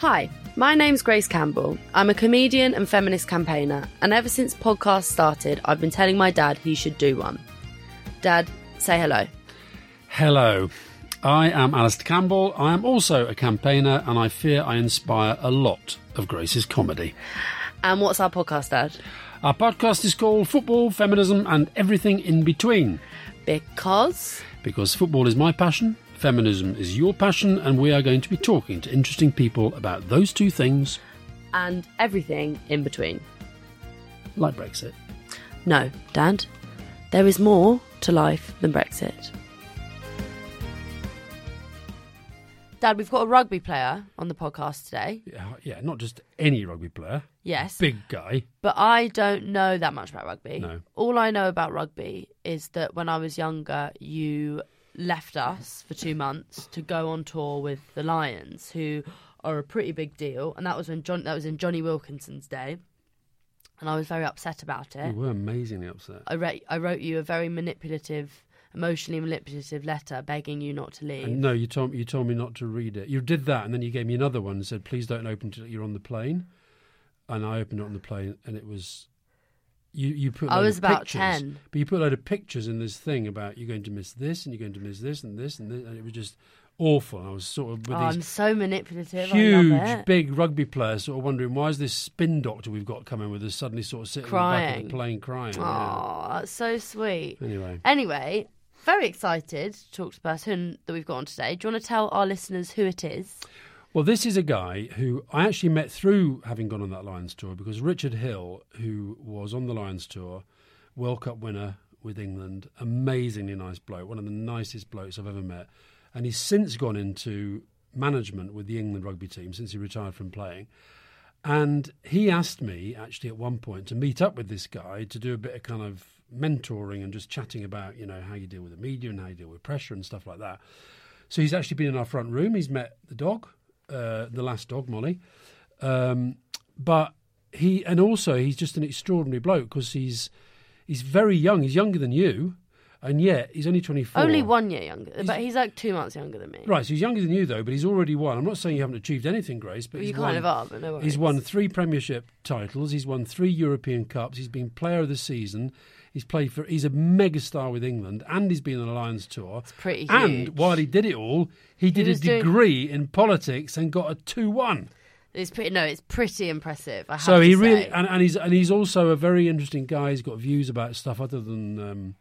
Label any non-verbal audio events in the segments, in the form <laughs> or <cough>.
Hi, my name's Grace Campbell. I'm a comedian and feminist campaigner, and ever since podcasts started, I've been telling my dad he should do one. Dad, say hello. Hello. I am Alastair Campbell. I am also a campaigner, and I fear I inspire a lot of Grace's comedy. And what's our podcast, Dad? Our podcast is called Football, Feminism, and Everything in Between. Because Because football is my passion, feminism is your passion, and we are going to be talking to interesting people about those two things, and everything in between. like Brexit. No, Dad, there is more to life than Brexit. Dad, we've got a rugby player on the podcast today. Yeah, yeah, not just any rugby player, Yes. big guy. But I don't know that much about rugby. No. All I know about rugby is that when I was younger, you left us for two months to go on tour with the Lions, who are a pretty big deal, and that was when John that was in Jonny Wilkinson's day, and I was very upset about it. We were amazingly upset. I wrote I wrote you a very manipulative, emotionally manipulative letter begging you not to leave. And no, you told you told me not to read it. You did that, and then you gave me another one and said, "Please don't open until you're on the plane." And I opened it on the plane, and it was you. You put. a I was about pictures, 10. but you put a load of pictures in this thing about you're going to miss this, and you're going to miss this, and this, and this, and it was just awful. I was sort of with oh, I'm so manipulative. Huge, big rugby players, sort of wondering why is this spin doctor we've got coming with us suddenly sort of sitting in the back of Crying. the plane crying. yeah. Oh, that's so sweet. Anyway, Anyway, very excited to talk to the person that we've got on today. Do you want to tell our listeners who it is? Well, this is a guy who I actually met through having gone on that Lions tour because Richard Hill, who was on the Lions tour, World Cup winner with England, amazingly nice bloke, one of the nicest blokes I've ever met. And he's since gone into management with the England rugby team since he retired from playing. And he asked me actually at one point to meet up with this guy to do a bit of kind of mentoring and just chatting about, you know, how you deal with the media and how you deal with pressure and stuff like that. So he's actually been in our front room. He's met the dog, uh, the last dog, Molly. Um, but he, and also he's just an extraordinary bloke because he's he's very young. He's younger than you, and yet he's only twenty four. Only one year younger, but he's like two months younger than me. Right, so he's younger than you though, but he's already won. I'm not saying you haven't achieved anything, Grace, but Well, you kind won, of are, but no worries. He's won three Premiership titles. He's won three European Cups. He's been Player of the Season. He's played for. He's a megastar with England, and he's been on the Lions tour. It's pretty And huge. while he did it all, he did a was doing- degree in politics and got a two-one. It's pretty. No, it's pretty impressive. I have So to he really, and, and he's and he's also a very interesting guy. He's got views about stuff other than um,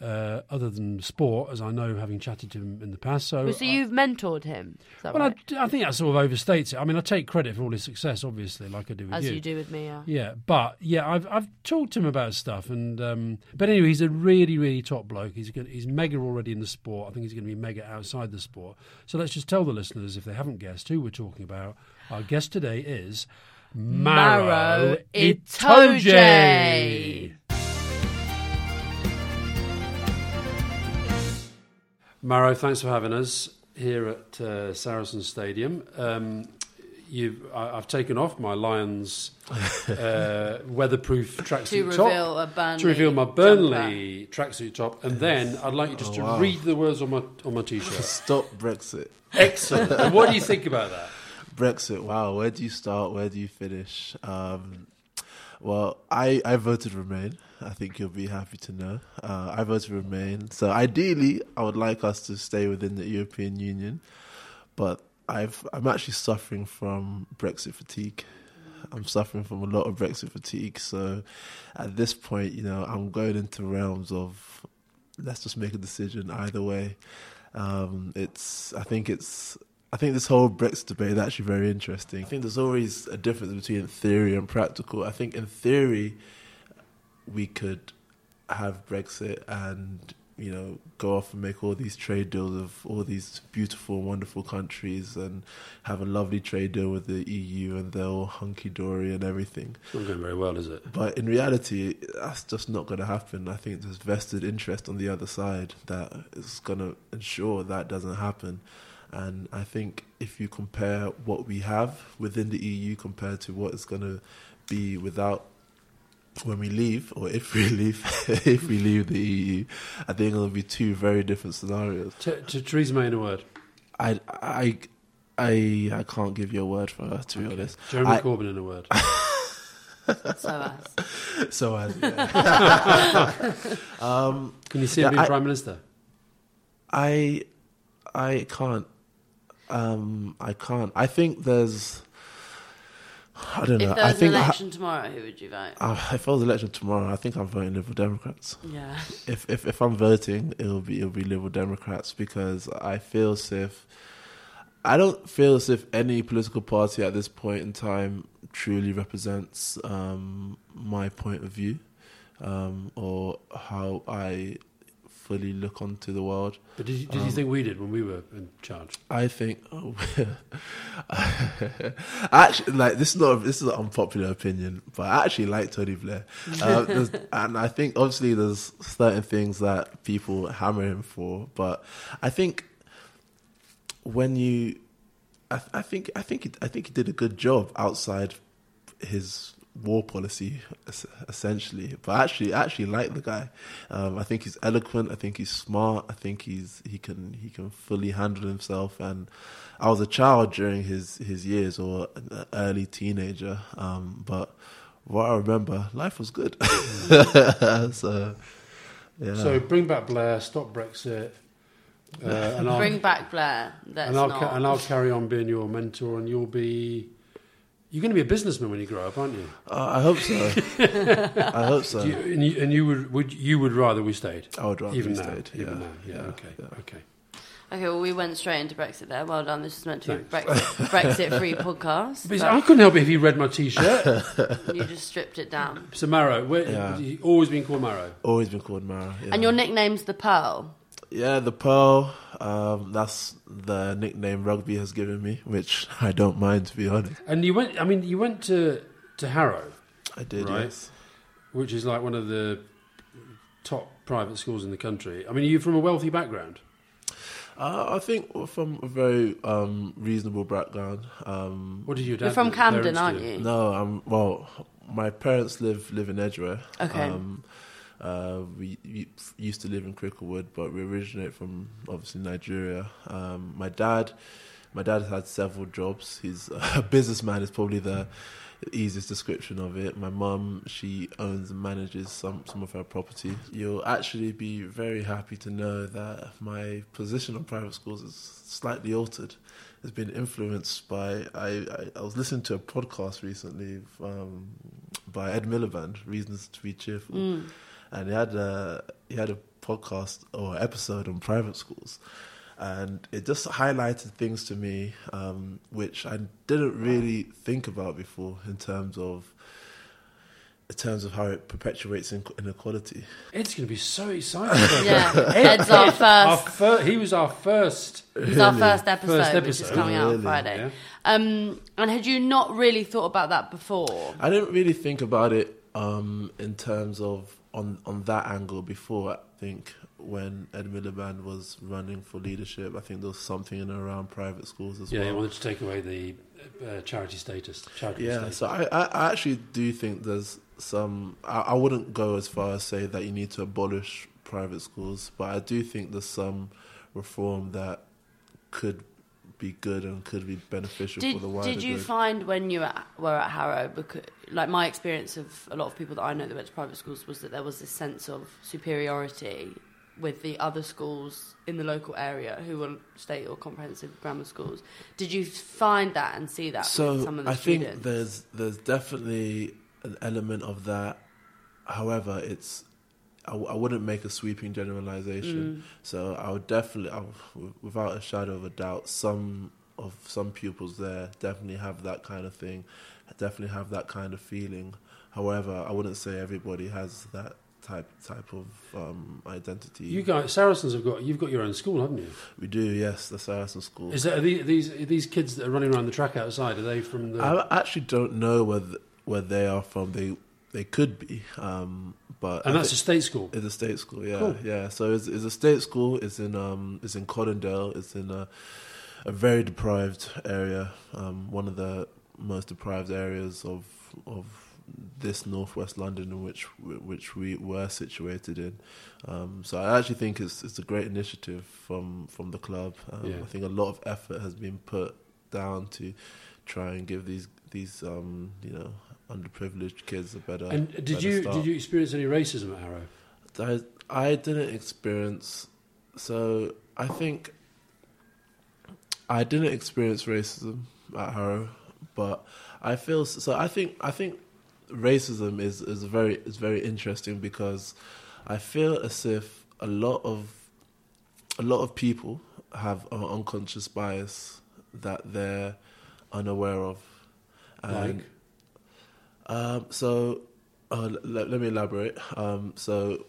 uh, other than sport, as I know, having chatted to him in the past. So, Well, so I- you've mentored him. Well, right? I, I think that sort of overstates it. I mean, I take credit for all his success, obviously, like I do with As you. you do with me, yeah. Yeah, but yeah, I've I've talked to him about stuff, and um, but anyway, he's a really really top bloke. He's gonna, he's mega already in the sport. I think he's going to be mega outside the sport. So let's just tell the listeners if they haven't guessed who we're talking about. Our guest today is Maro, Maro Itoje. Maro, thanks for having us here at uh, Saracen Stadium. Um, you've, I, I've taken off my Lions <laughs> uh, weatherproof tracksuit To top reveal a Burnley to reveal my Burnley tracksuit top, and then I'd like you just to Oh, wow. read the words on my on my t-shirt. Stop Brexit. Excellent. and what do you think about that? <laughs> Brexit. Wow. Where do you start? Where do you finish? Um, well, I I voted Remain. I think you'll be happy to know. Uh, I voted Remain. So ideally, I would like us to stay within the European Union, but I've I'm actually suffering from Brexit fatigue. I'm suffering from a lot of Brexit fatigue. So at this point, you know, I'm going into realms of let's just make a decision either way. Um, it's I think it's I think this whole Brexit debate is actually very interesting. I think there's always a difference between theory and practical. I think in theory we could have Brexit and you know go off and make all these trade deals of all these beautiful, wonderful countries and have a lovely trade deal with the EU and they're all hunky dory and everything. It's not going very well, is it? But in reality, that's just not going to happen. I think there's vested interest on the other side that is going to ensure that doesn't happen. And I think if you compare what we have within the EU compared to what is going to be without when we leave, or if we <laughs> leave, <laughs> if we leave the EU, I think it'll be two very different scenarios. To, to Theresa May in a word. I, I, I, I can't give you a word for her to be honest. Jeremy I- Corbyn in a word. <laughs> So as. So as yeah. um, Can you see Yeah, him being I- Prime Minister? I I can't. Um, I can't. I think there's. I don't know. If there I was an think I, election tomorrow, who would you vote? uh, if I was elected tomorrow, I think I'm voting Liberal Democrats. Yeah. If if if I'm voting, it'll be it'll be Liberal Democrats because I feel as if I don't feel as if any political party at this point in time truly represents um, my point of view um, or how I fully look onto the world. But did you, did Um, you think we did when we were in charge? I think, oh, <laughs> actually, like this is not this is an unpopular opinion, but I actually like Tony Blair, <laughs> there's- and I think obviously there's certain things that people hammer him for, but I think when you, I, I think I think he, I think he did a good job outside his war policy essentially. But I actually I actually like the guy. Um, I think he's eloquent. I think he's smart. I think he's he can he can fully handle himself. And I was a child during his his years or an early teenager. Um, but what I remember life was good. <laughs> So yeah. So bring back Blair, stop Brexit, uh, and I'll Bring back Blair. Let's and I'll not. ca- and I'll carry on being your mentor, and you'll be you're going to be a businessman when you grow up, aren't you? uh, I hope so I hope so <laughs> you and, you and you would would you would rather we stayed? I would rather even we now, stayed, even yeah, now. Yeah, yeah, okay, yeah. okay. Okay, well, we went straight into Brexit there. Well done. This is meant to be a Brexit, Brexit-free <laughs> podcast. But but I couldn't help it if you read my T-shirt. <laughs> you just stripped it down. so Maro, where, Yeah. you always been called Maro. always been called Mara yeah. And your nickname's the Pearl. Yeah, the Pearl. Um, that's the nickname rugby has given me, which <laughs> I don't mind to be honest. And you went. I mean, you went to to Harrow, I did, Right. yes. which is like one of the top private schools in the country. I mean, are you from a wealthy background? Uh, I think from a very um, reasonable background. Um, What did your dad? You're from Camden, parents aren't you? no, I'm well. My parents live live in Edgware. Okay. Um, uh, we, we used to live in Cricklewood, but we originate from obviously Nigeria. Um, my dad, my dad has had several jobs. He's <laughs> a businessman. Is probably the easiest description of it. My mum, she owns and manages some some of her property. You'll actually be very happy to know that my position on private schools is slightly altered. It's been influenced by I, I, I was listening to a podcast recently um, by Ed Miliband, Reasons to Be Cheerful, and he had a he had a podcast or episode on private schools, and it just highlighted things to me um, which I didn't really think about before in terms of in terms of how it perpetuates inequality. It's going to be so exciting. <laughs> Yeah, <laughs> Ed's our Our first. fir- he was our first. He's our first episode, First which is episode. coming out on Friday. Yeah. Um, and had you not really thought about that before? I didn't really think about it um, in terms of on on that angle before. I think when Ed Miliband was running for leadership, I think there was something in around private schools as well. Yeah, he wanted to take away the uh, charity status. Charity Yeah, status. so I, I, I actually do think there's some. I, I wouldn't go as far as say that you need to abolish private schools, but I do think there's some reform that could be good and could be beneficial Did, for the wider did you good. find when you were at, were at Harrow, because, like my experience of a lot of people that I know that went to private schools was that there was this sense of superiority with the other schools in the local area who were state or comprehensive grammar schools. Did you find that and see that so with some of the I students? think there's there's definitely an element of that. However, it's I, w- I wouldn't make a sweeping Mm. generalization. So I would definitely, I w- without a shadow of a doubt, some of some pupils there definitely have that kind of thing, definitely have that kind of feeling. However, I wouldn't say everybody has that type type of um, identity. You guys, Saracens have got you've got your own school, haven't you? we do, yes, the Saracen School. Is that are these, these kids that are running around the track outside? Are they from the? I actually don't know where where they are from. They they could be, um, but and I that's a state school. It's a state school, yeah, Cool. yeah. So it's, it's a state school. It's in um, it's in Colindale. It's in a, a very deprived area, um, one of the most deprived areas of of this northwest London in which which we were situated in. Um, so I actually think it's it's a great initiative from from the club. Um, Yeah. I think a lot of effort has been put down to try and give these these um, you know underprivileged kids a better. And did better you start. did you experience any racism at Harrow? I I didn't experience. So I think I didn't experience racism at Harrow, but I feel so. I think I think racism is is very is very interesting because I feel as if a lot of a lot of people have an unconscious bias that they're unaware of. Like? Um, so, uh, let, let me elaborate. Um, so,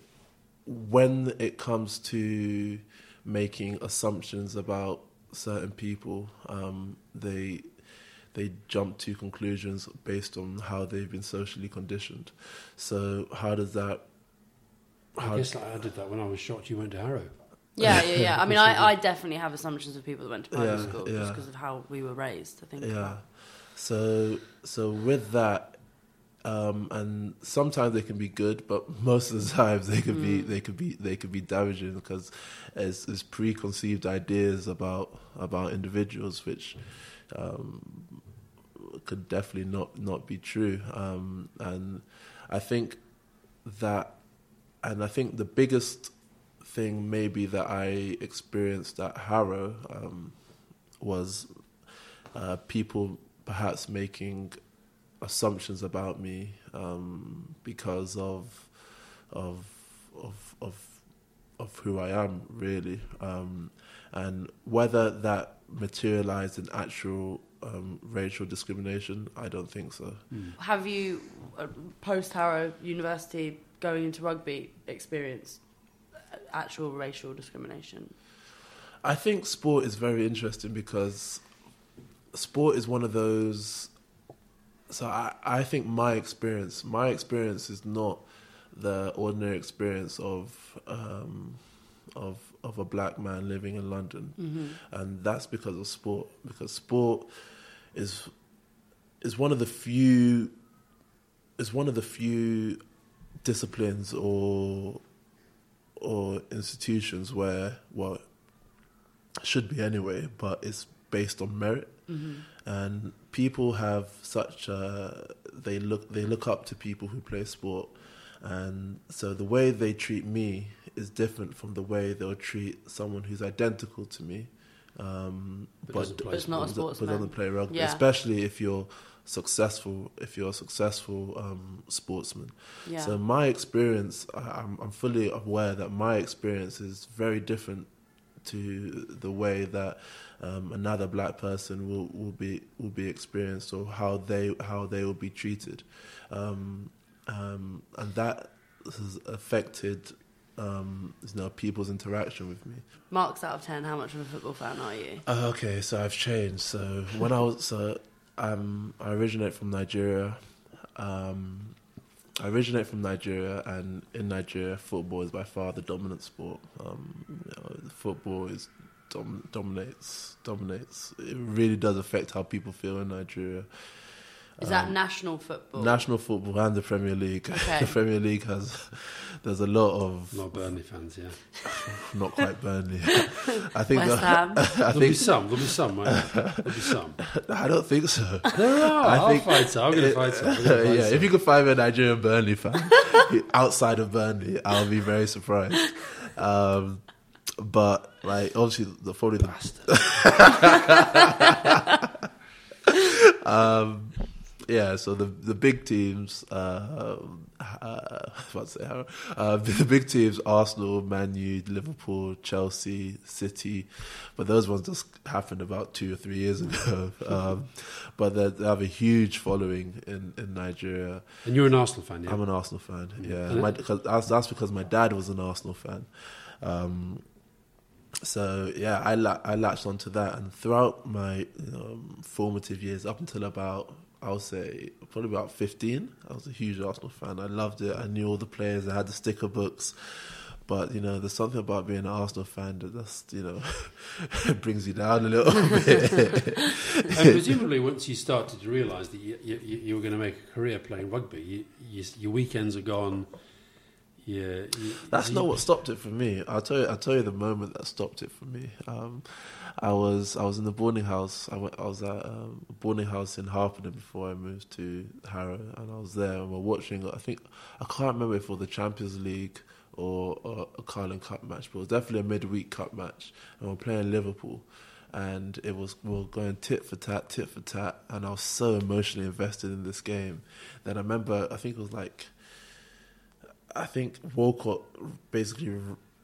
when it comes to making assumptions about certain people, um, they they jump to conclusions based on how they've been socially conditioned. So, how does that? I guess I did that when I was shocked you went to Harrow. Yeah, yeah, yeah. <laughs> I mean, I, I definitely have assumptions of people that went to private Yeah, school yeah. just because of how we were raised. I think. Yeah. So so with that, um, and sometimes they can be good, but most of the <laughs> times they could be they could be they could be damaging because it's, it's preconceived ideas about about individuals which um, could definitely not not be true. Um, and I think that, and I think the biggest thing maybe that I experienced at Harrow um, was uh, people perhaps making assumptions about me um, because of of of of of who I am really, um, and whether that materialized in actual um, racial discrimination, I don't think so. Have you, uh, post Harrow University, going into rugby, experienced uh, actual racial discrimination? I think sport is very interesting because sport is one of those. So I, I think my experience, my experience is not the ordinary experience of um, of of a black man living in London, and that's because of sport. Because sport is is one of the few is one of the few disciplines or or institutions where well should be anyway, but it's based on merit, and people have such a they look they look up to people who play sport, and so the way they treat me is different from the way they'll treat someone who's identical to me, um, But doesn't play It's not a but doesn't play rugby, Yeah. especially if you're successful if you're a successful um, sportsman. Yeah. So my experience, I- I'm, I'm fully aware that my experience is very different to the way that um, another black person will, will be will be experienced or how they how they will be treated, um, um, and that has affected um, you know people's interaction with me. Marks out of ten. How much of a football fan are you? Uh, okay, so I've changed. So when I was, so um, I originate from Nigeria. Um, I originate from Nigeria, and in Nigeria, football is by far the dominant sport. Um, you know, football is dom- dominates dominates. It really does affect how people feel in Nigeria. Is that national football? national football and the Premier League. <laughs> Okay. the Premier League has there's a lot of Not Burnley fans, yeah. <laughs> not quite Burnley. I think West Ham. <laughs> I There'll be think some. There'll be some. Won't there? There'll be some. I don't think so. There are. I I'll think- fight her. I'm going to fight her. I'm gonna yeah, her. if you could find me a Nigerian Burnley fan outside of Burnley, I'll be very surprised. Um, but like, obviously, the probably the <laughs> um, yeah. So the the big teams, uh, uh, <laughs> what's it? Uh, <laughs> the big teams: Arsenal, Man U, Liverpool, Chelsea, City. But those ones just happened about two or three years ago. Um, but they have a huge following in in Nigeria. And you're an Arsenal fan, yeah? I'm an Arsenal fan. Yeah, my, that's, that's because my dad was an Arsenal fan. Um, so yeah, I la- I latched onto that, and throughout my um, formative years, up until about I'll say probably about 15, I was a huge Arsenal fan. I loved it. I knew all the players. I had the sticker books. But you know, there's something about being an Arsenal fan that just you know <laughs> brings you down a little <laughs> bit. and presumably, once you started to realise that you, you, you were going to make a career playing rugby, you, you, your weekends are gone. Yeah, you, That's you- not what stopped it for me. I'll tell you. I'll tell you the moment that stopped it for me. Um, I was I was in the boarding house. I went. I was at um, a boarding house in Harpenden before I moved to Harrow, and I was there and we're watching. I think I can't remember if it was the Champions League or, or a Carling Cup match, but it was definitely a midweek cup match, and we're playing Liverpool. And it was we were going tit for tat, tit for tat, and I was so emotionally invested in this game that I remember. I think it was like I think Walcott basically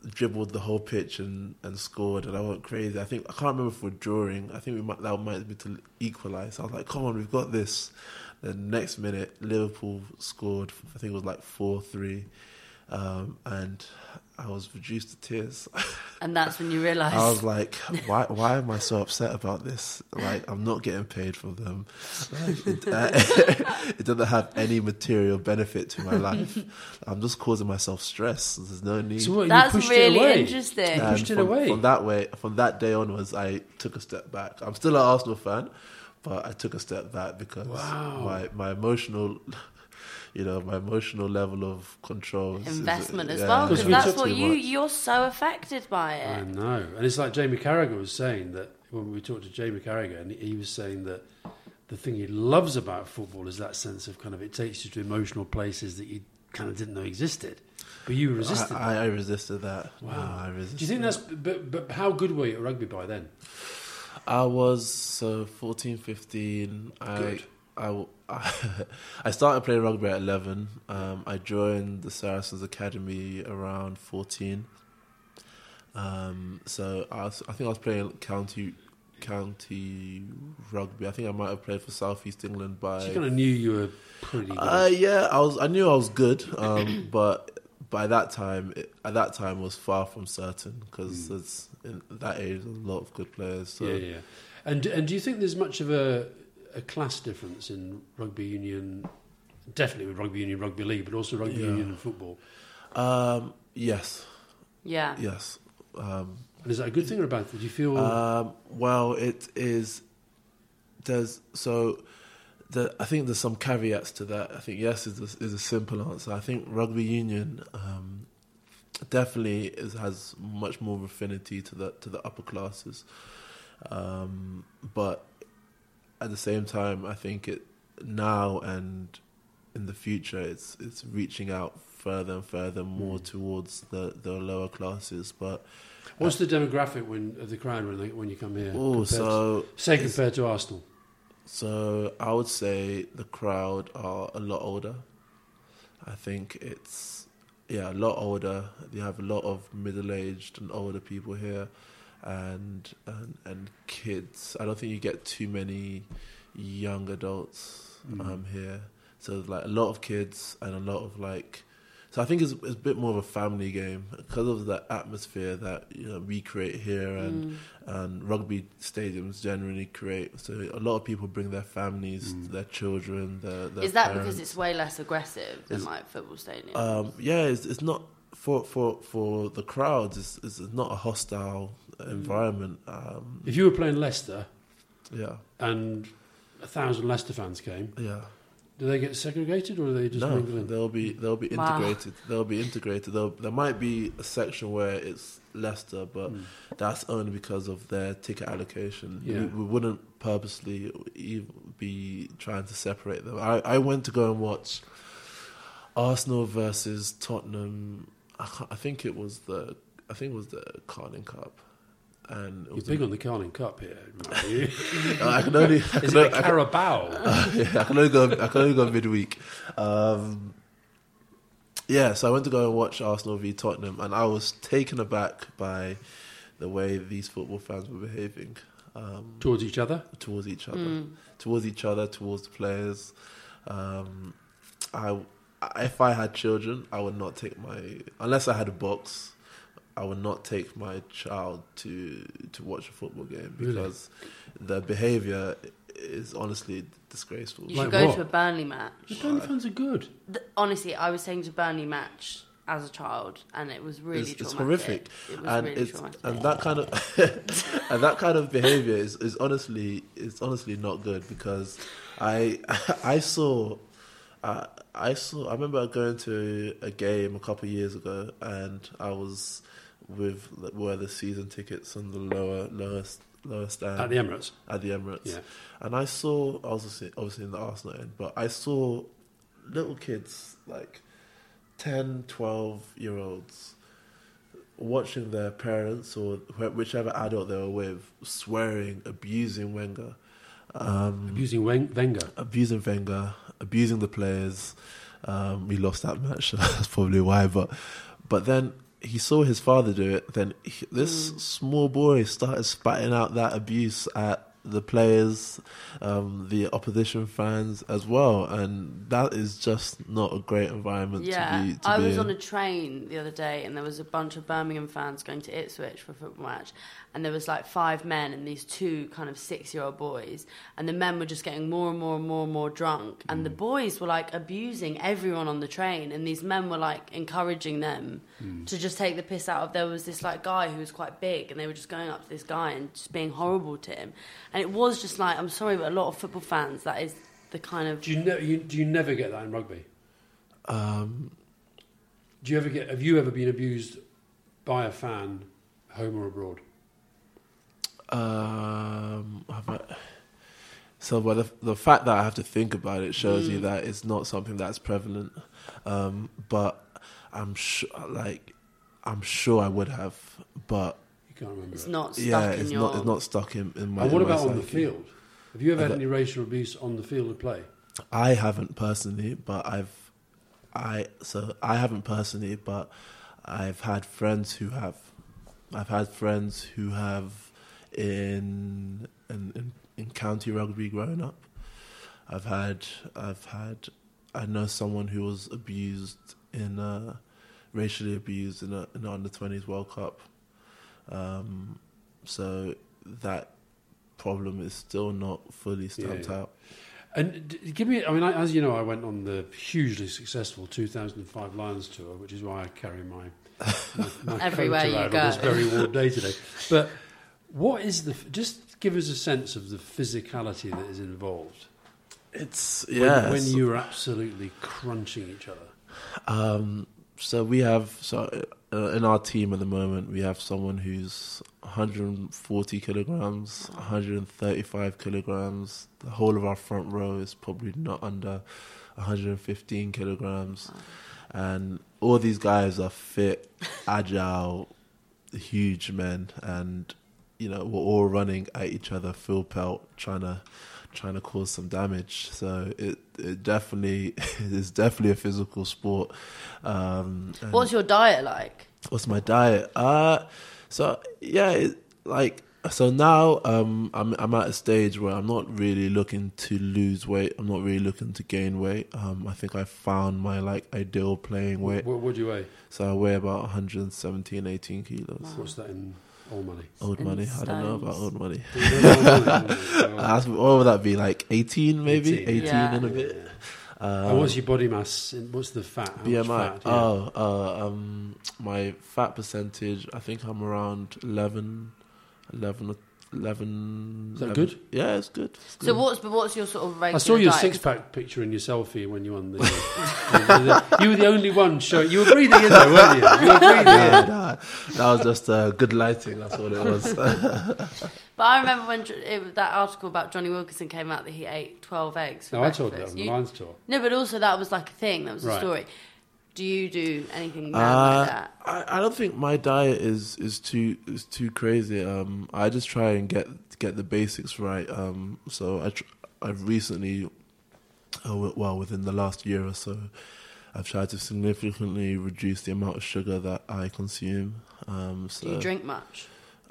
dribbled the whole pitch and, and scored, and I went crazy. I think I can't remember if we're drawing. I think we might that might be to equalise. I was like, "Come on, we've got this." The next minute, Liverpool scored. I think it was like four three, um, and I was reduced to tears. <laughs> And that's when you realise. I was like, why why am I so upset about this? Like, I'm not getting paid for them. Like, it, <laughs> it doesn't have any material benefit to my life. I'm just causing myself stress. There's no need. So what, you That's pushed really it away. interesting. You And pushed it from, away. From that way, from that day onwards, I took a step back. I'm still an Arsenal fan, but I took a step back because Wow. my my emotional, you know, my emotional level of control is- is- investment as yeah, well Because because that's what you much. you're so affected by it. I know, and it's like Jamie Carragher was saying that when we talked to Jamie Carragher, and he was saying that the thing he loves about football is that sense of kind of it takes you to emotional places that you kind of didn't know existed, but you resisted. that. I, I resisted that. Wow. No, I resisted. Do you think that's? But, but how good were you at rugby by then? I was so 14, 15. Good. I, I <laughs> I started playing rugby at 11. Um, I joined the Saracens Academy around 14. Um, so I, was, I think I was playing county county rugby. I think I might have played for Southeast England by. So you kind of knew you were pretty good. Uh, yeah, I was. I knew I was good, um, <coughs> but by that time, it, at that time, was far from certain because it's in that age. A lot of good players. So. Yeah, yeah. And and do you think there's much of a a class difference in rugby union? Definitely with rugby union, rugby league, but also rugby Yeah. union and football. Um, yes, yeah yes. Um, And is that a good thing or a bad thing? Do you feel? um, well, it is. There's so. The, I think there's some caveats to that. I think yes is a, is a simple answer. I think rugby union um, definitely is, has much more affinity to the to the upper classes, um, but at the same time, I think it now and in the future, it's it's reaching out further and further more hmm. towards the, the lower classes. But What's the demographic when of the crowd when they, when you come here? oh, compared to- so say compared to Arsenal. So I would say the crowd are a lot older. I think it's yeah, a lot older. You have a lot of middle-aged and older people here, and and, and kids. I don't think you get too many young adults um, here. So like a lot of kids and a lot of like. So I think it's, it's a bit more of a family game because of the atmosphere that you know we create here and and rugby stadiums generally create. So a lot of people bring their families, their children, their, their is that parents. because it's way less aggressive than It's- like football stadiums Um, yeah, it's, it's not for for for the crowds. It's, it's not a hostile environment. Um, If you were playing Leicester yeah, and a thousand Leicester fans came, Yeah. do they get segregated or do they just no, mingle in? they'll be they'll be Wow. integrated. They'll be integrated. They'll, there might be a section where it's Leicester, but Hmm. that's only because of their ticket allocation. Yeah. We, we wouldn't purposely e- be trying to separate them. I, I went to go and watch Arsenal versus Tottenham. I, I think it was the I think it was the Carling Cup, and it You're was big on the Carling Cup here. <laughs> I can only I Is can, it a I can- Carabao? <laughs> yeah, I can only go. I can only go midweek. Um, yeah, so I went to go and watch Arsenal v Tottenham, and I was taken aback by the way these football fans were behaving um, Towards each other? towards each other, towards each other, towards the players. Um, I, if I had children, I would not take my unless I had a box. I would not take my child to to watch a football game Really? because the behaviour is honestly disgraceful. You Like go what? to a Burnley match. The Burnley fans are good. Th- honestly, I was saying to Burnley match as a child, and it was really it's, it's horrific, It was and really it's traumatic. and that kind of <laughs> and that kind of behavior is, is honestly is honestly not good because I <laughs> I saw uh, I saw I remember going to a game a couple of years ago and I was with where the season tickets on the lower lowest lower stand At the Emirates. at the Emirates. Yeah. And I saw, I was obviously, in the Arsenal end, but I saw little kids, like 10, 12 year olds, watching their parents or wh- whichever adult they were with swearing, abusing Wenger. Um, Abusing Wen- Wenger. abusing Wenger, abusing the players. Um, we lost that match, so <laughs> that's probably why. But but then he saw his father do it. Then he, this small boy started spitting out that abuse at the players, um, the opposition fans as well, and that is just not a great environment Yeah, to be. To I was in. on a train the other day, and there was a bunch of Birmingham fans going to Ipswich for a football match, and there was like five men and these two kind of six-year-old boys, and the men were just getting more and more and more and more drunk, and Mm. the boys were like abusing everyone on the train, and these men were like encouraging them Mm. to just take the piss out of. There was this like guy who was quite big, and they were just going up to this guy and just being horrible to him, and it was just like I'm sorry, but a lot of football fans that is the kind of Do you, ne- you, do you never get that in rugby? Um, Do you ever get? Have you ever been abused by a fan, home or abroad? Um, have I- so, but the, the fact that I have to think about it shows Mm. you that it's not something that's prevalent. Um, but I'm sure, like, I'm sure I would have, but You can't remember. it's it. not stuck yeah, in it's your. not. It's not stuck in, in my. and what in my about on the field? Have you ever had any racial abuse on the field of play? I haven't personally, but I've, I so I haven't personally, but I've had friends who have. I've had friends who have in in in, in county rugby growing up. I've had I've had I know someone who was abused in uh, racially abused in a in the under twenties World Cup. Um, so that problem is still not fully stamped Yeah. out. And give me, I mean, I, as you know, I went on the hugely successful 2005 Lions tour, which is why I carry my, my, my <laughs> Everywhere coat you around go. on this very warm day today. But what is the, just give us a sense of the physicality that is involved It's when, yeah. when you're absolutely crunching each other. Um, so we have so uh, in our team at the moment we have someone who's 140 kilograms, 135 kilograms. The whole of our front row is probably not under 115 kilograms, and all these guys are fit, <laughs> agile, huge men, and you know we're all running at each other full pelt, trying to trying to cause some damage. So it it definitely <laughs> is definitely a physical sport. Um, What's your diet like? what's my diet? Uh so yeah, it, like so now um I'm I'm at a stage where I'm not really looking to lose weight. I'm not really looking to gain weight. Um I think I found my like ideal playing weight. What, what do you weigh? So I weigh about 117 18 kilos. What's that in old money? Old In money. I don't know about old money. <laughs> and Ask <laughs> what would that be? Like 18 maybe? 18. 18, Yeah. and a bit. Um, what's your body mass? What's the fat? How BMI. fat? Yeah. Oh, uh, um, my fat percentage. I think I'm around 11, 11, or- 11. Is that 11 good? Yeah, it's good. It's So good. what's but what's your sort of regular I saw your diet? six pack picture in your selfie when you won <laughs> the. you were the only one showing. You were breathing in there, weren't you? You were <laughs> breathing Nah, in. nah, that was just uh, good lighting. That's what it was. <laughs> But I remember when it, that article about Jonny Wilkinson came out that he ate twelve eggs. For No, I told you that breakfast. on the You- Lions tour. No, but also that was like a thing. That was a Right. story. Do you do anything now Uh, like that? I, I don't think my diet is, is too is too crazy. Um, I just try and get get the basics right. Um, so I tr- I've recently, uh, well, within the last year or so, I've tried to significantly reduce the amount of sugar that I consume. Um, so Do you drink much?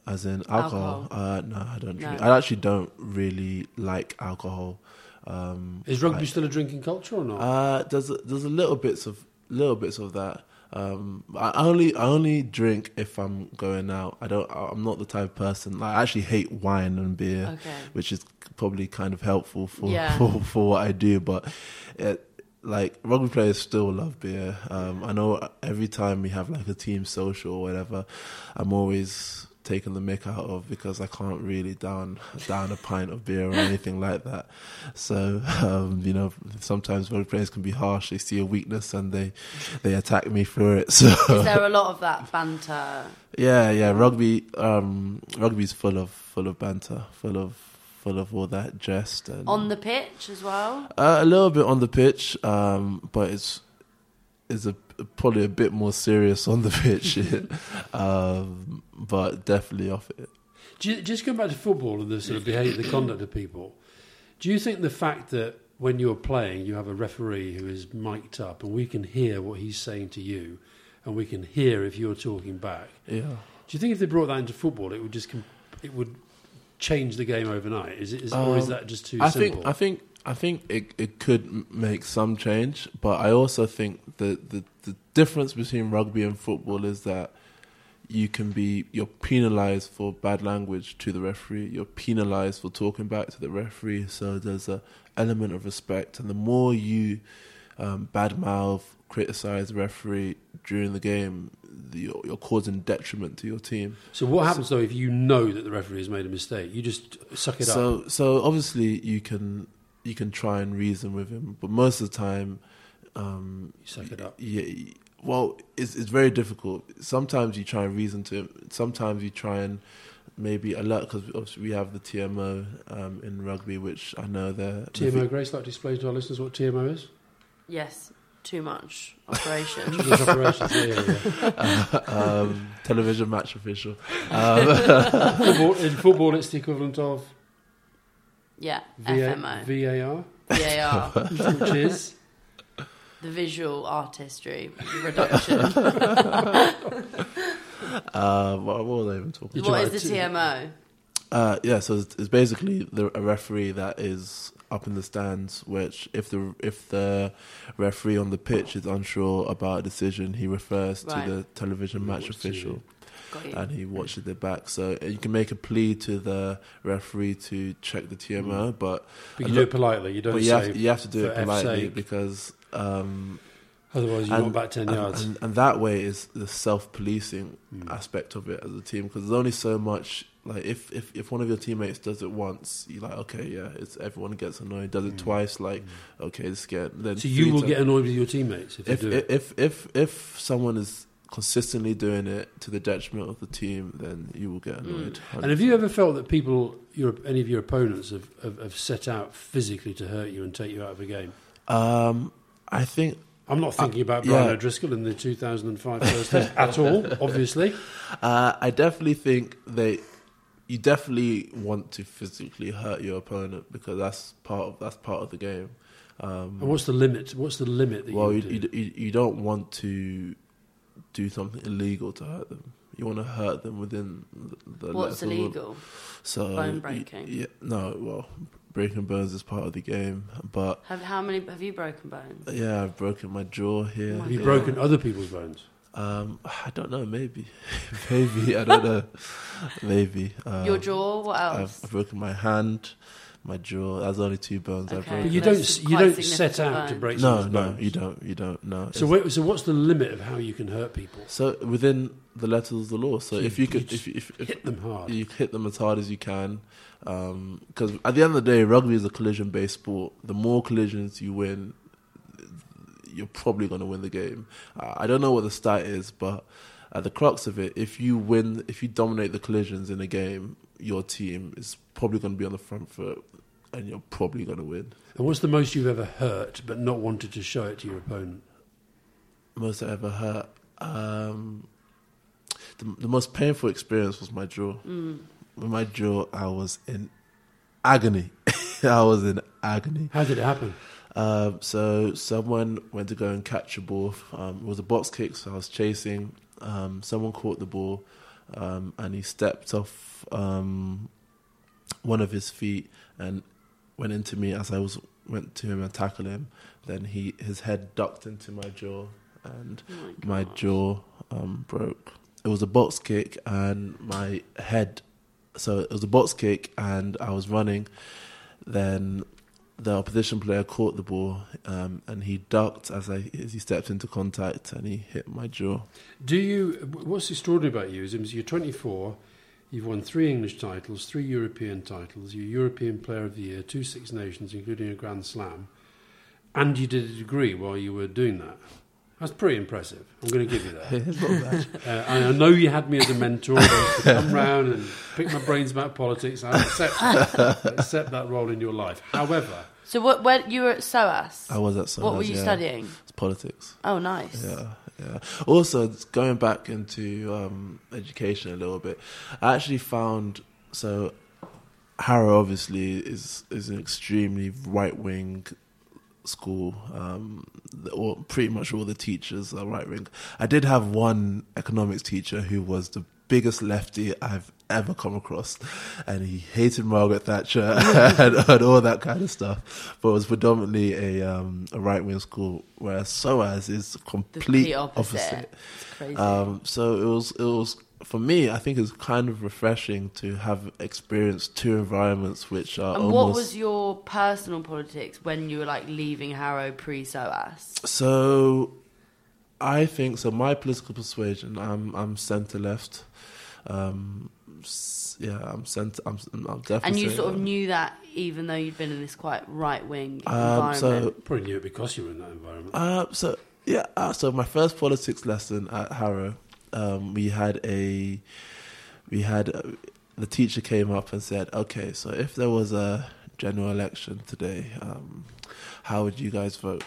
As in alcohol? Alcohol. Uh, no, I don't drink. No. I actually don't really like alcohol. Um, Is rugby I- still a drinking culture or not? uh, there's a, there's a little bits of little bits of that. Um, I only I only drink if I'm going out. I don't. I'm not the type of person. Like, I actually hate wine and beer, Okay. which is probably kind of helpful for Yeah. <laughs> for, for what I do. But it, like rugby players still love beer. Um, I know every time we have like a team social or whatever, I'm always taking the mick out of because I can't really down down a pint of beer or anything like that. So um, you know, sometimes rugby players can be harsh. They see a weakness and they they attack me for it. <laughs> So Is there a lot of that banter? yeah, yeah, rugby um, rugby's full of full of banter, full of full of all that jest and On the pitch as well? uh, a little bit on the pitch, um, but it's it's a probably a bit more serious on the pitch, <laughs> um, but definitely off it. You, just going back to football and the sort of behaviour, the conduct of people. Do you think the fact that when you're playing, you have a referee who is mic'd up and we can hear what he's saying to you, and we can hear if you're talking back? Yeah. Do you think if they brought that into football, it would just it would change the game overnight? Is it, is, or is Um, that just too I simple? think I think I think it it could make some change, but I also think that the the difference between rugby and football is that you can be you're penalized for bad language to the referee. You're penalized for talking back to the referee. So there's a element of respect, and the more you um, badmouth, criticize the referee during the game, the, you're, you're causing detriment to your team. so. What happens though if you know that the referee has made a mistake? You just suck it up. so so obviously you can you can try and reason with him, but most of the time, um, You suck it up. Yeah, well, it's it's very difficult. Sometimes you try and reason to him. Sometimes you try and maybe alert because obviously we have the TMO um, in rugby, which I know they're TMO Grace, like to explain to our listeners what TMO is. Yes. Too much <laughs> operation. Those operations, yeah, yeah, yeah. <laughs> um, television match official. <laughs> Um, football, in football, it's the equivalent of yeah. VA, FMO. VAR, VAR. which is the visual artistry reduction. <laughs> <laughs> uh, what, what was I even talking? You're what talking is the TMO? Uh, yeah, so it's, it's basically the, a referee that is up in the stands. Which, if the if the referee on the pitch is unsure about a decision, he refers Right. to the television match official, Got you. And he watches it back. So uh, you can make a plea to the referee to check the TMO, but But you do it politely. You don't but you say have, you have to do it politely sake. because. Um, otherwise you're not back ten and, yards. And, and that way is the self-policing Hmm. aspect of it as a team because there's only so much. Like if, if if one of your teammates does it once, you're like, okay, yeah, it's everyone gets annoyed. Does it twice, like, okay, it's get then. So you will times- get annoyed with your teammates if, if they do it. if if if someone is consistently doing it to the detriment of the team, then you will get annoyed. And have you ever felt that people, your, any of your opponents, have, have, have set out physically to hurt you and take you out of a game? Um, I think I'm not thinking about yeah. Brian O'Driscoll in the 2005 first test <laughs> at all, obviously. Uh, I definitely think they, you definitely want to physically hurt your opponent because that's part of that's part of the game. Um, And what's the limit? What's the limit that well, you, you, do? you, you you don't want to do something illegal to hurt them. You want to hurt them within the, the What's letter of illegal? So Bone y- breaking? Yeah, no. Well, breaking bones is part of the game, but Have how many have you broken bones? yeah, I've broken my jaw here. Oh my have you God. broken other people's bones? Um, I don't know. Maybe, <laughs> maybe I don't <laughs> know. Maybe um, Your jaw? What I've, else? I've broken my hand, my jaw. That's only two bones I've Okay. broken. But you don't. some You don't set significant out to break no, someone's no, bones. you don't. You don't. No. So, wait, so what's the limit of how you can hurt people? So within the letter of the law. So You- if you you could, if, if, if hit them hard. you hit them as hard as you can, because at the end of the day, rugby is a collision-based sport. The more collisions you win, you're probably going to win the game. Uh, I don't know what the stat is, but at the crux of it, if you win, if you dominate the collisions in a game, your team is probably going to be on the front foot, and you're probably going to win. And what's the most you've ever hurt but not wanted to show it to your opponent? Most I ever hurt. Um, the, the most painful experience was my jaw. With my jaw, I was in agony. <laughs> I was in agony. How did it happen? Um, so someone went to go and catch a ball. Um, it was a box kick, so I was chasing. Um, someone caught the ball, um, and he stepped off um, one of his feet and went into me as I was went to him and tackled him. Then he his head ducked into my jaw, and my jaw um, broke. It was a box kick, and my head. So it was a box kick, and I was running. Then the opposition player caught the ball, um, and he ducked as I as he stepped into contact, and he hit my jaw. Do you? What's extraordinary about you is you're 24. You've won three English titles, three European titles. You're European Player of the Year, two Six Nations, including a Grand Slam, and you did a degree while you were doing that. That's pretty impressive. I'm going to give you that. <laughs> it's not bad. Uh, I know you had me as a mentor to come round and pick my brains about politics. I accept, accept that role in your life. However, So what? Where you were at SOAS? I was at SOAS, What were you yeah. studying? It's politics. Oh, nice. Yeah, yeah. Also, going back into um, education a little bit, I actually found so Harrow obviously is is an extremely right wing school. Um, all, pretty much all the teachers are right wing. I did have one economics teacher who was the biggest lefty I've ever come across, and he hated Margaret Thatcher <laughs> and, and all that kind of stuff. But it was predominantly a um, a right wing school, whereas SOAS is complete opposite. It's crazy. um, so it was it was for me. I think it's kind of refreshing to have experienced two environments which are and almost. what was your personal politics when you were like leaving Harrow pre SOAS? So, I think so. My political persuasion, I'm I'm centre left. Um, yeah, I'm centre. I'm, I'm definitely. And you sort of left. knew that even though you'd been in this quite right wing Um, environment. so probably knew it because you were in that environment. Uh, so yeah, uh, so my first politics lesson at Harrow, um, we had a, we had uh the teacher came up and said, okay, so if there was a general election today, um, how would you guys vote?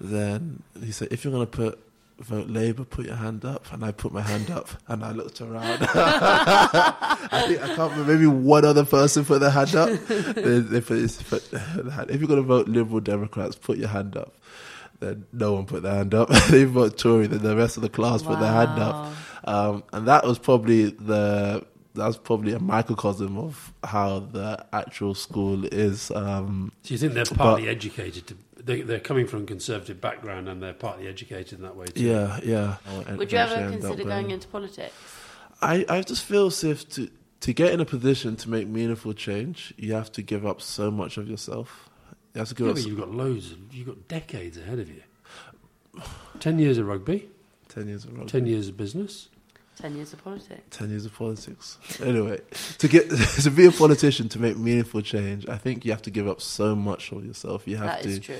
Then he said, if you're gonna put vote Labour, put your hand up, and I put my hand up, and I looked around. <laughs> I think I can't remember. Maybe one other person put their hand up. They- they put his foot- the hand. If you're going to vote Liberal Democrats, put your hand up. Then no one put their hand up. <laughs> they vote Tory. Then the rest of the class put their hand up. Um, and that was probably the that was probably a microcosm of how the actual school is. Um, So you think they're partly educated? To, they, they're coming from a conservative background and they're partly educated in that way too. yeah, yeah. Would you ever eventually up consider going into politics? I, I just feel as if to to get in a position to make meaningful change, you have to give up so much of yourself. You have to give Yeah, up but you've got loads. Of, you've got decades ahead of you. <sighs> Ten years of rugby, ten years of rugby, ten years of business. Ten years of politics. 10 years of politics. Anyway, to get <laughs> to be a politician to make meaningful change, I think you have to give up so much of yourself. You have That to is true.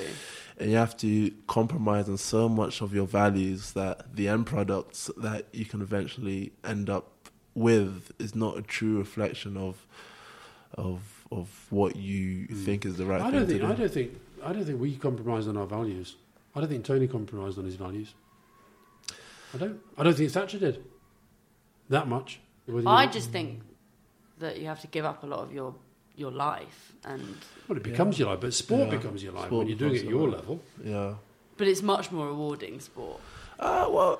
and you have to compromise on so much of your values that the end products that you can eventually end up with is not a true reflection of of of what you mm. think is the right I thing don't think. to do. I don't think. I don't think we compromised on our values. I don't think Tony compromised on his values. I don't. I don't think Thatcher did. That much. I just think that you have to give up a lot of your your life, and Well, it becomes your life, but sport Yeah. becomes your life Sport when you're doing it at your your life. level. yeah. but it's much more rewarding sport Uh, well,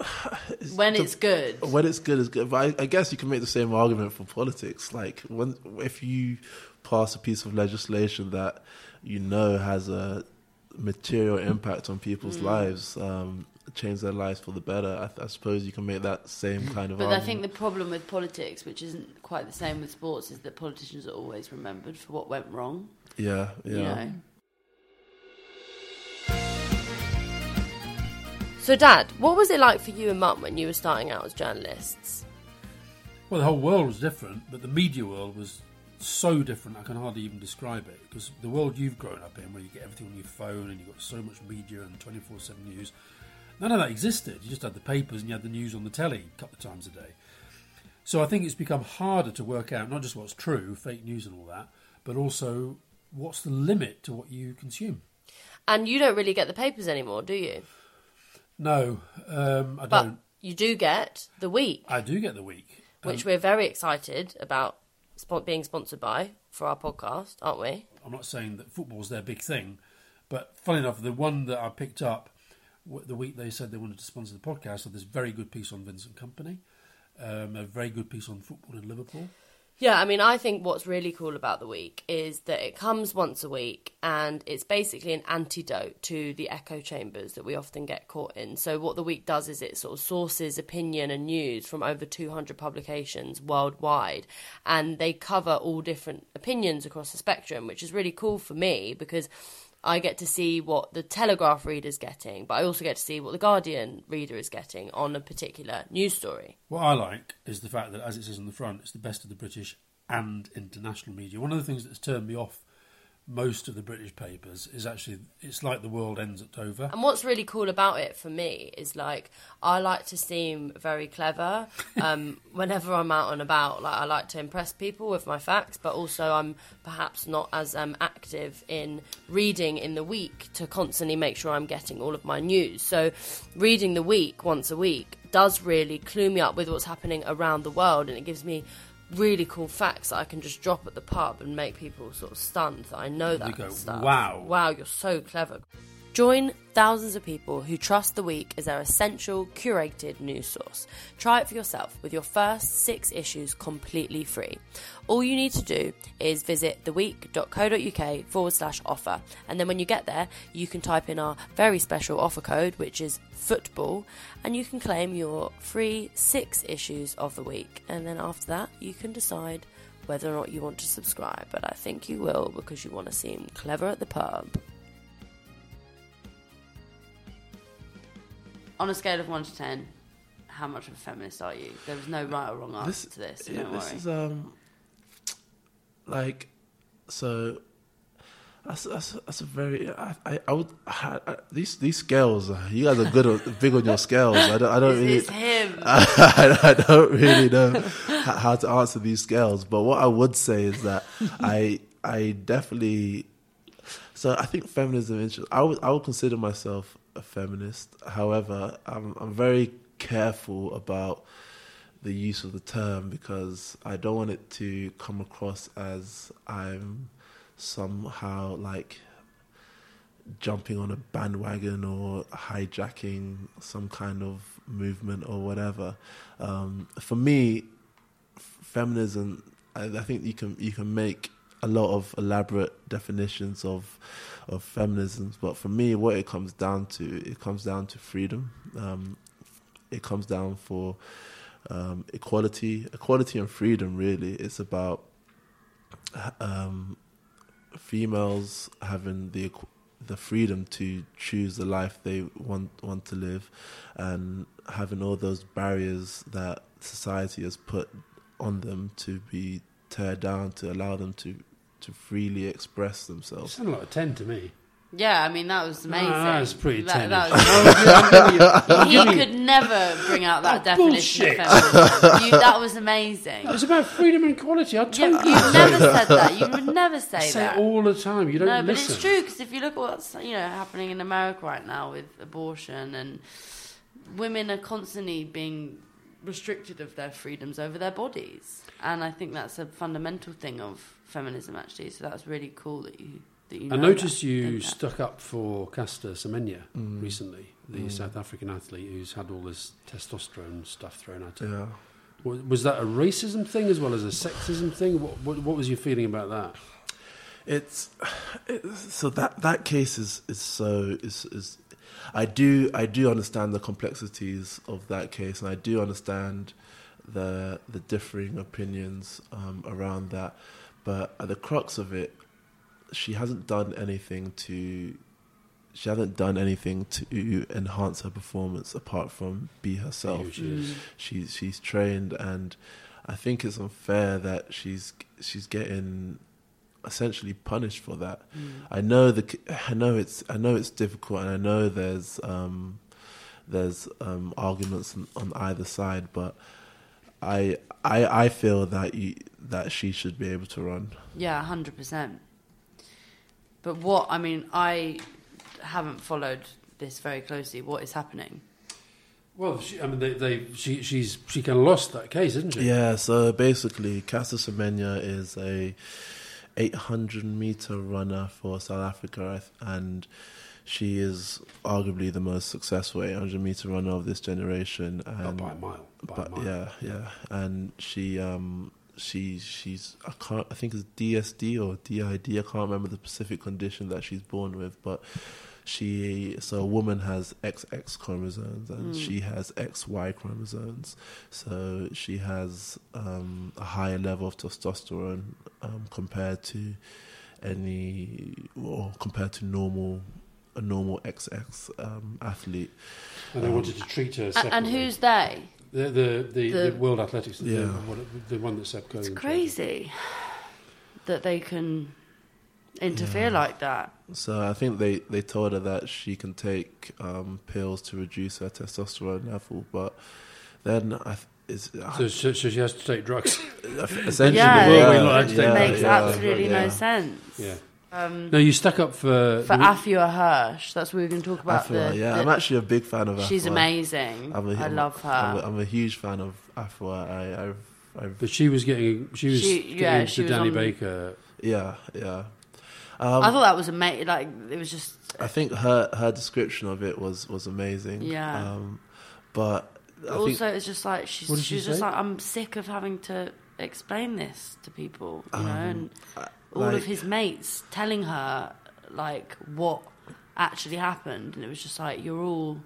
when the- it's good. When it's good, is good. But I, I guess you can make the same argument for politics. Like when if you pass a piece of legislation that you know has a material impact on Mm. people's lives, um, change their lives for the better. I, I suppose you can make that same mm. kind of But I think the problem with politics, which isn't quite the same with sports, is that politicians are always remembered for what went wrong. yeah, yeah. You know. So, Dad, what was it like for you and Mum when you were starting out as journalists? Well, the whole world was different, but the media world was so different. I can hardly even describe it because the world you've grown up in, where you get everything on your phone and you've got so much media and twenty four seven news, none of that existed. You just had the papers and you had the news on the telly a couple of times a day. So I think it's become harder to work out not just what's true, fake news and all that, but also what's the limit to what you consume. And you don't really get the papers anymore, do you? No, um, I But don't. you do get the week, I do get the week. which Um, we're very excited about being sponsored by for our podcast, aren't we? I'm not saying that football's their big thing, but funny enough, the one that I picked up the week they said they wanted to sponsor the podcast, had this very good piece on Vincent Kompany, um, a very good piece on football in Liverpool. Yeah, I mean, I think what's really cool about the week is that it comes once a week and it's basically an antidote to the echo chambers that we often get caught in. So, what the week does is it sort of sources opinion and news from over 200 publications worldwide and they cover all different opinions across the spectrum, which is really cool for me because. I get to see what the Telegraph reader's getting, but I also get to see what the Guardian reader is getting on a particular news story. What I like is the fact that, as it says on the front, it's the best of the British and international media. One of the things that's turned me off most of the British papers is actually it's like the world ends at Dover. And what's really cool about it for me is like I like to seem very clever. <laughs> Um, whenever I'm out and about, like I like to impress people with my facts, but also I'm perhaps not as um, active in reading in the week to constantly make sure I'm getting all of my news. So reading the week once a week does really clue me up with what's happening around the world, and it gives me really cool facts that I can just drop at the pub and make people sort of stunned that I know that go, stuff. "Wow." Wow, you're so clever. Join thousands of people who trust The Week as their essential, curated news source. Try it for yourself with your first six issues completely free. All you need to do is visit theweek.co.uk forward slash offer. And then when you get there, you can type in our very special offer code, which is football, and you can claim your free six issues of The Week. And then after that, you can decide whether or not you want to subscribe. But I think you will because you want to seem clever at the pub. On a scale of one to ten, how much of a feminist are you? There was no right or wrong answer to this. So yeah, this worry. is um, like, so. That's, that's, that's a very I, I, I would I, I, these these scales uh, you guys are good big on your scales I don't I don't <laughs> really It's him. I, <laughs> I don't really know how to answer these scales, but what I would say is that <laughs> I I definitely so I think feminism interest. I would I would consider myself a feminist. However, I'm I'm very careful about the use of the term because I don't want it to come across as I'm somehow like jumping on a bandwagon or hijacking some kind of movement or whatever. Um, for me, feminism, I, I think you can you can make a lot of elaborate definitions of of feminism, but for me, what it comes down to, it comes down to freedom. Um, it comes down for um, equality, equality and freedom. Really, it's about um, females having the the freedom to choose the life they want want to live, and having all those barriers that society has put on them to be teared down to allow them to to freely express themselves. sound like a 10 to me. Yeah, I mean that was ah, amazing. That was pretty That- tennis. that <laughs> was- <laughs> he could never bring out that Oh, definition bullshit. of feminism. You, that was amazing. It was about freedom and equality. I Yeah, told you you. never said that. You would never say, I say that. it all the time. You don't no, but it's true because if you look at what's you know happening in America right now with abortion and women are constantly being restricted of their freedoms over their bodies, and I think that's a fundamental thing of feminism actually. So that's really cool that you that you. I noticed that, you stuck up for Caster Semenya Mm. recently, the South African athlete who's had all this testosterone stuff thrown at him. Yeah. Was, was that a racism thing as well as a sexism thing? What, what, what was your feeling about that? It's, it's <sighs> so that that case is is so is is I do I do understand the complexities of that case and I do understand the the differing opinions um, around that but at the crux of it she hasn't done anything to she hasn't done anything to enhance her performance apart from be herself. Who she is. She's she's trained, and I think it's unfair that she's she's getting essentially punished for that. I know the I know it's I know it's difficult, and I know there's um, there's um, arguments on, on either side, but I I I feel that you, that she should be able to run. Yeah, hundred percent. But what I mean, I haven't followed this very closely. What is happening? Well, she, I mean, they, they she she's she kind of lost that case, isn't she? Yeah, so basically, Caster Semenya is a 800 meter runner for South Africa, and she is arguably the most successful 800 meter runner of this generation. Not by a mile. By a but mile. yeah, yeah, and she um she she's I can't I think it's DSD or DID I can't remember the specific condition that she's born with, but she so a woman has XX chromosomes and she has XY chromosomes, so she has um, a higher level of testosterone um, compared to any or compared to normal a normal XX um, athlete. And they wanted to treat her separately. and who's they? The the the, The- the World Athletics? The, Yeah. the one that Seb Coe. It's chose. crazy that they can interfere like that. So I think they, they told her that she can take um, pills to reduce her testosterone level, but then I th- it's So, so, so she has to take drugs. <laughs> essentially Yeah, Well, it like yeah, take makes yeah, absolutely yeah. no sense. yeah. Um, No, you stuck up for for the- Afua Hirsch, that's what we're going to talk about. Afua, the, yeah, the- I'm actually a big fan of Afua. she's amazing. I'm a- I I'm- love her. I'm a, I'm a huge fan of Afua. I, I've, I've, But she was getting. She was She- getting yeah, she was Danny on- Baker. yeah, yeah. I Um, thought that was amazing. Like it was just I think her her description of it was was amazing. Yeah. Um, but I also think it's just like she's she's she just like I'm sick of having to explain this to people, you know, and all like- of his mates telling her like what actually happened, and it was just like you're all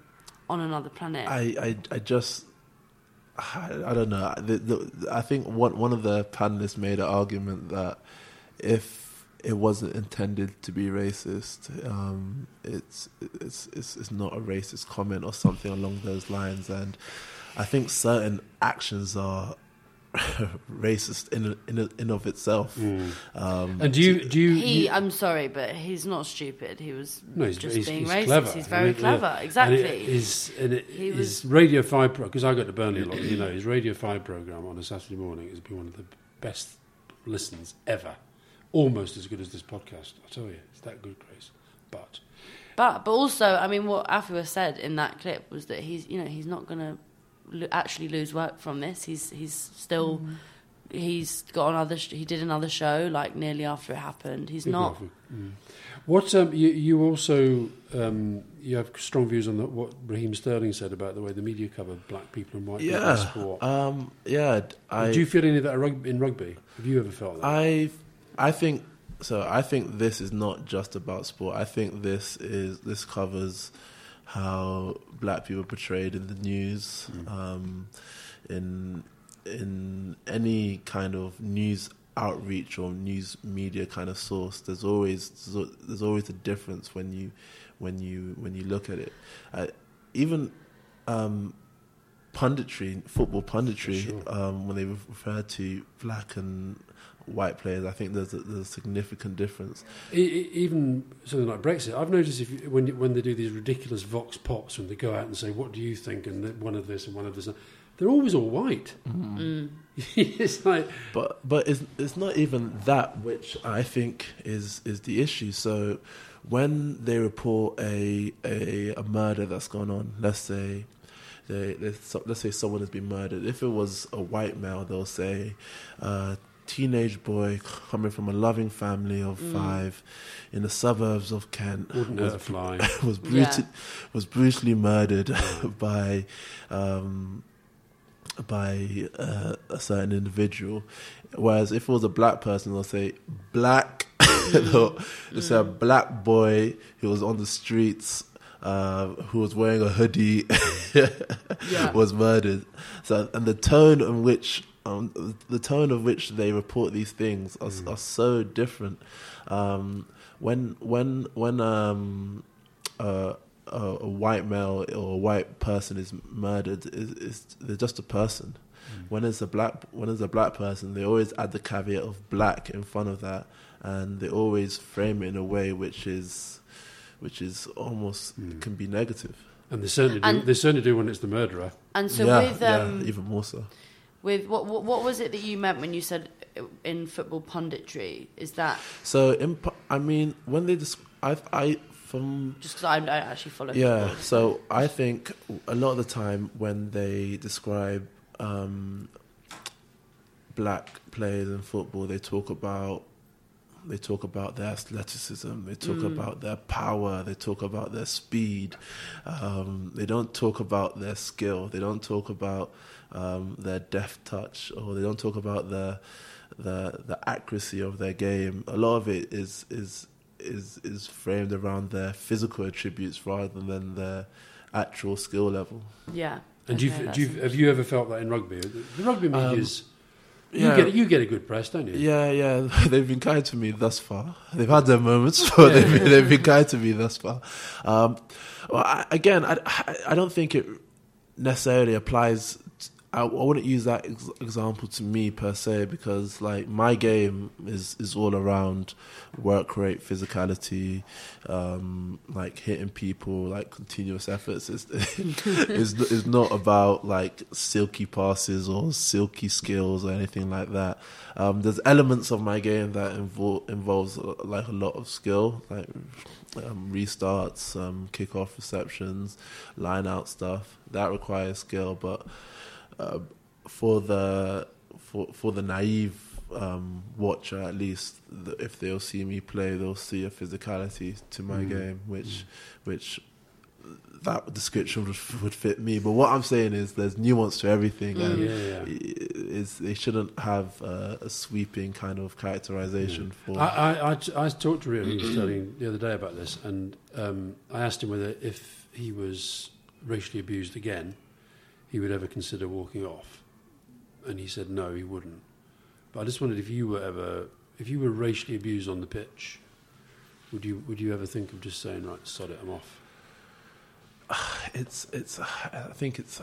on another planet. I, I, I just, I, I don't know. The, the, I think one one of the panelists made an argument that if it wasn't intended to be racist, um, it's, it's it's it's not a racist comment or something along those lines. And I think certain actions are <laughs> racist in in in of itself. Um, And do you do you? he, you- I'm sorry, but he's not stupid. He was no, he's, just he's, being he's racist. clever. He's very And it- clever. And Exactly. it is, and it, He his was- Radio Five because I go to Burnley a lot. You know, his Radio Five program on a Saturday morning has been one of the best listens ever. Almost as good as this podcast. I tell you, it's that good, Grace. But But but also, I mean, what Afua said in that clip was that he's you know he's not going to lo- actually lose work from this. He's he's still he's got another sh- he did another show like nearly after it happened. He's Good not. enough. Mm. What um, you, you also um, you have strong views on the, what Raheem Sterling said about the way the media covered black people and white people in yeah, sport. um, yeah. I, Do you feel any of that in rugby? Have you ever felt that? I I think so. I think this is not just about sport. I think this is this covers how black people are portrayed in the news, um, in in any kind of news outreach or news media kind of source. There's always there's always a difference when you when you when you look at it. Uh, even um, punditry, football punditry, Sure. um, when they refer to black and white players, I think there's a, there's a significant difference. Even something like Brexit, I've noticed if you, when when they do these ridiculous vox pops, when they go out and say, "What do you think?" and one of this and one of this, they're always all white. <laughs> it's like But but it's it's not even that which I think is is the issue. So when they report a a, a murder that's gone on, let's say they, they so- let's say someone has been murdered. If it was a white male, they'll say. Uh, Teenage boy coming from a loving family of five in the suburbs of Kent <laughs> <laughs> was fly. was brutally Yeah. was brutally murdered <laughs> by um, by uh, a certain individual. Whereas if it was a black person, they'll say black. they'll, they'll say a black boy who was on the streets. Uh, who was wearing a hoodie was murdered. So, and the tone in which um, the tone of which they report these things are, are so different. Um, when when when um, uh, a, a white male or a white person is murdered, is, is they're just a person. When it's a black when it's a black person, they always add the caveat of black in front of that, and they always frame it in a way which is which is almost can be negative. And they certainly do. And- they certainly do when it's the murderer. And so yeah, with um, yeah, even more so. With what, what what was it that you meant when you said in football punditry? Is that So, in, I mean, when they just, I, I from just because I don't actually follow? Yeah, football, so I think a lot of the time when they describe um, black players in football, they talk about they talk about their athleticism, they talk about their power, they talk about their speed. Um, they don't talk about their skill. They don't talk about um, their deft touch, or they don't talk about the the the accuracy of their game. A lot of it is is is is framed around their physical attributes rather than their actual skill level. yeah. And do you, do you, have you ever felt that in rugby? The rugby media's you yeah. get you get a good press, don't you? Yeah, yeah, <laughs> they've been kind to me thus far. They've had their moments, <laughs> but they've, been, they've been kind to me thus far. Um, well, I, again, I- I don't think it necessarily applies. I, I wouldn't use that ex- example to me per se because, like, my game is is all around work rate, physicality, um, like hitting people, like continuous efforts. It's, <laughs> is is not about like silky passes or silky skills or anything like that. Um, there's elements of my game that involve involves uh, like a lot of skill, like um, restarts, um, kickoff receptions, line out stuff that requires skill. But uh, for the for for the naive um, watcher, at least, the, if they'll see me play, they'll see a physicality to my game, which which that description would, would fit me. But what I'm saying is, there's nuance to everything, and Yeah, yeah. Is, they shouldn't have uh, a sweeping kind of characterization for. I, I, I, I talked to Raheem Sterling <clears throat> the other day about this, and um, I asked him whether if he was racially abused again, he would ever consider walking off, and he said no, he wouldn't. But I just wondered if you were ever, if you were racially abused on the pitch, would you would you ever think of just saying right, sod it, I'm off? <sighs> it's it's. I think it's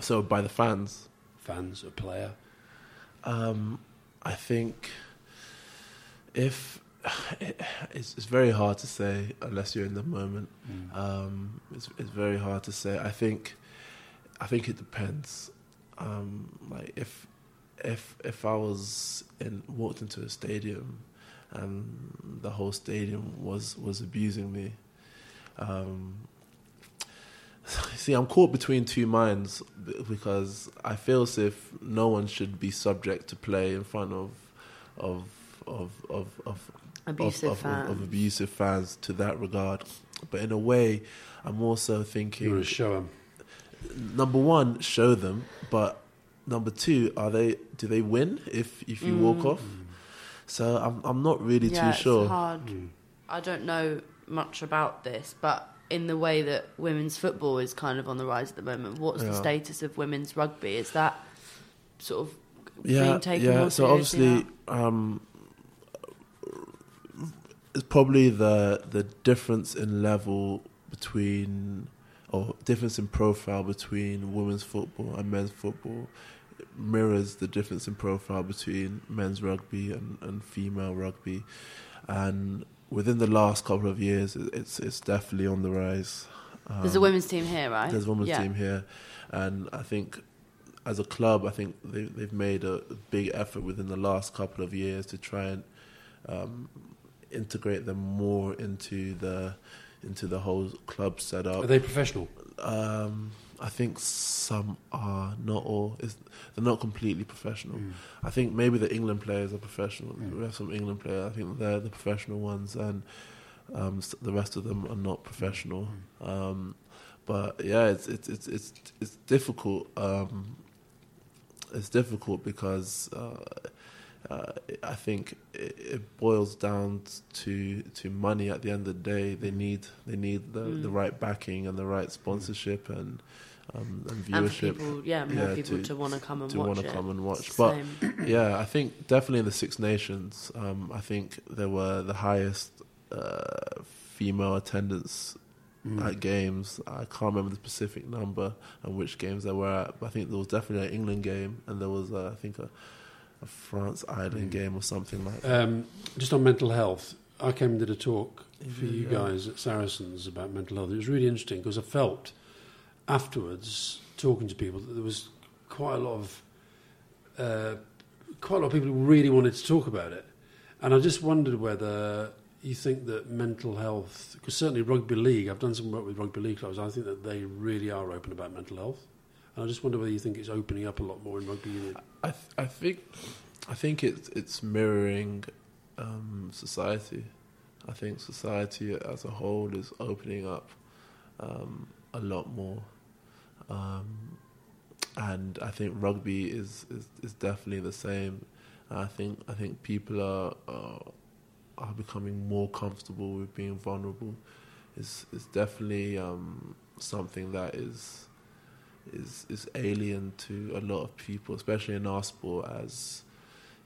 so by the fans. Fans, a player, Um, I think if <sighs> it's, it's very hard to say unless you're in the moment. Um, it's it's very hard to say. I think I think it depends. Um, like if if if I was in walked into a stadium and the whole stadium was was abusing me. Um, <laughs> See, I'm caught between two minds because I feel as if no one should be subject to play in front of of of of of Abusive of, of, fans. of abusive fans to that regard. But in a way, I'm also you want thinking to show him. Number one, show them, but number two, are they do they win if if you walk off? So I'm I'm not really Mm. yeah, too sure. It's hard. I don't know much about this, but in the way that women's football is kind of on the rise at the moment, what's the status of women's rugby? Is that sort of yeah, being taken yeah. more So obviously, um, it's probably the the difference in level between, or difference in profile between women's football and men's football mirrors the difference in profile between men's rugby and, and female rugby, and within the last couple of years, it's it's definitely on the rise. There's a Um, women's team here, right? there's a women's yeah. team here, and I think as a club, I think they, they've made a big effort within the last couple of years to try and um, integrate them more into the into the whole club setup. Are they professional? Um, I think some are, not all. It's, they're not completely professional. I think maybe the England players are professional. We have some England players. I think they're the professional ones, and um, the rest of them are not professional. Um, but yeah, it's it's it's it's, it's difficult. Um, it's difficult because uh, uh, I think it, it boils down to to money. At the end of the day, they need they need the, the right backing and the right sponsorship and um, and And viewership people, yeah, more yeah, people to- to, want to come and to watch want to come and watch. But <clears throat> yeah, I think definitely in the Six Nations, um, I think there were the highest uh, female attendance at games. I can't remember the specific number and which games they were at, but I think there was definitely an England game and there was, uh, I think, a, a France Ireland game or something like that. Um, just on mental health, I came and did a talk for you Yeah. guys at Saracens about mental health. It was really interesting because I felt afterwards, talking to people, that there was quite a lot of uh, quite a lot of people who really wanted to talk about it, and I just wondered whether you think that mental health, because certainly rugby league, I've done some work with rugby league clubs. I think that they really are open about mental health, and I just wonder whether you think it's opening up a lot more in rugby union. I th- I think I think it's it's mirroring um, society. I think society as a whole is opening up um, a lot more, um, and I think rugby is, is, is definitely the same. I think I think people are, are are becoming more comfortable with being vulnerable. It's it's definitely um, something that is is is alien to a lot of people, especially in our sport. As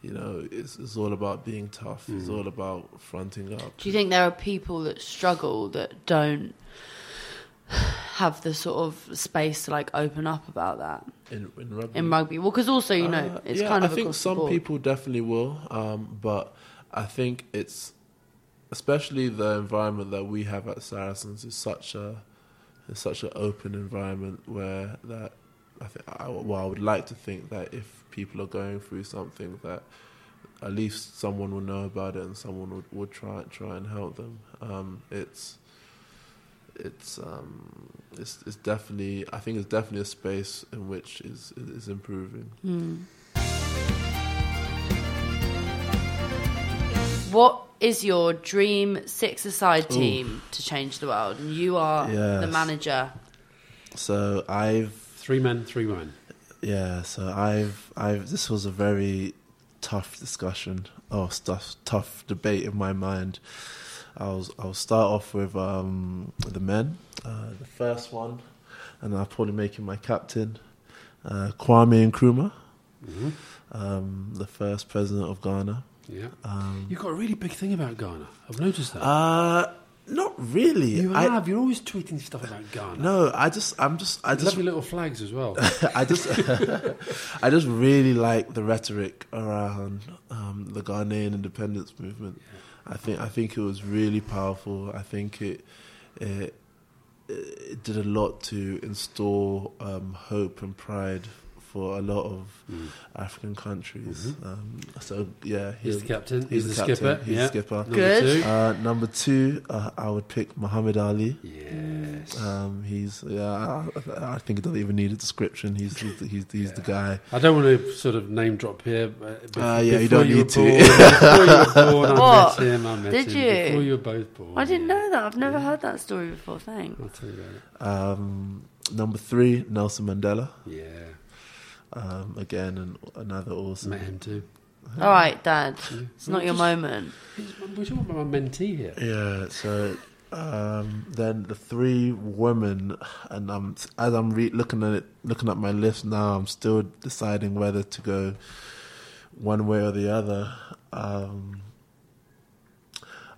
you know, it's, it's all about being tough. It's all about fronting up. Do you think there are people that struggle that don't have the sort of space to like open up about that in, in rugby? in rugby? Well, because also you know Uh, it's yeah, kind of I think across the some people definitely will, um, but I think it's especially the environment that we have at Saracens is such a is such an open environment where that I think I, well I would like to think that if people are going through something that at least someone will know about it and someone would, would try try and help them. Um, it's it's um, it's it's definitely I think it's definitely a space in which is is improving. What is your dream six-a-side team to change the world? And you are the Yes. manager. So I've Three men, three women. yeah, so I've I've this was a very tough discussion or stuff tough debate in my mind. I'll I'll start off with um, the men. Uh, the first one, and I'll probably make him my captain, uh, Kwame Nkrumah, um, the first president of Ghana. Yeah. Um, You've got a really big thing about Ghana. I've noticed that. uh, not really. you I- have. You're always tweeting stuff about Ghana. no, I just I'm just I just Lovely little flags as well. <laughs> I just, <laughs> I just really like the rhetoric around um, the Ghanaian independence movement. I think I think it was really powerful. I think it it, it did a lot to install um, hope and pride for a lot of African countries. Um, so yeah, He's he'll- the captain. He's, He's the, the captain. skipper. He's yeah. the skipper. Number Good. two. Uh, number two, uh, I would pick Muhammad Ali. Yes. Um, he's yeah. I, I think it doesn't even need a description. He's he's the, he's, he's the guy. I don't want to sort of name drop here. But Uh, yeah, you don't were need to. born- before you were born, I <laughs> What? met him. I met Did him. you? Before you were both born. I didn't know that. I've never heard that story before. Thanks. I'll tell you about it. Um, number three, Nelson Mandela. Yeah. Um, again, an, another awesome. Met him too. All right, Dad. It's not Well, your just- moment. We're talking about my mentee here. Yeah. So um, then the three women, and I'm as I'm re- looking at it, looking at my list now, I'm still deciding whether to go one way or the other. Um,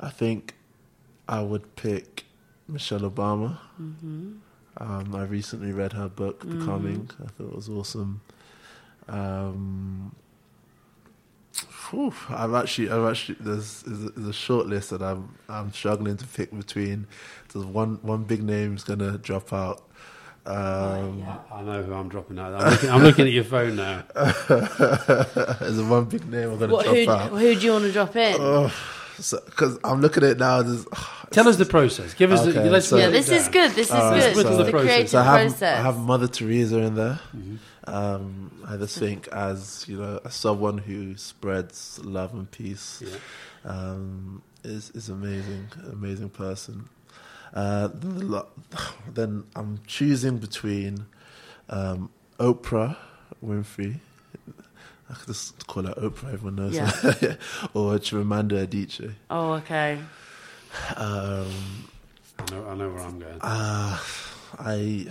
I think I would pick Michelle Obama. Um, I recently read her book, Becoming. I thought it was awesome. Um, whew, I've actually, I've actually, there's, there's, a, there's short list that I'm, I'm struggling to pick between. There's one, one big name's gonna drop out. Um, I, I know who I'm dropping out. I'm looking, I'm looking at your phone now. <laughs> there's one big name I'm gonna What, drop who, out. who do you want to drop in? Because I'm looking at it now. There's, Tell us the process. Give us. Okay, the, let's so- yeah, this is good. This is Alright, good. so- the the creative So I have, process. I have Mother Teresa in there. Um, I just think as you know, as someone who spreads love and peace, Yeah. um, is is amazing, amazing person. Uh, then, the lo- <sighs> then I'm choosing between um, Oprah Winfrey. I could just call her Oprah. Everyone knows Yeah. her. <laughs> or Chimamanda Adichie. oh, okay. Um, I know, I know where I'm going. uh, I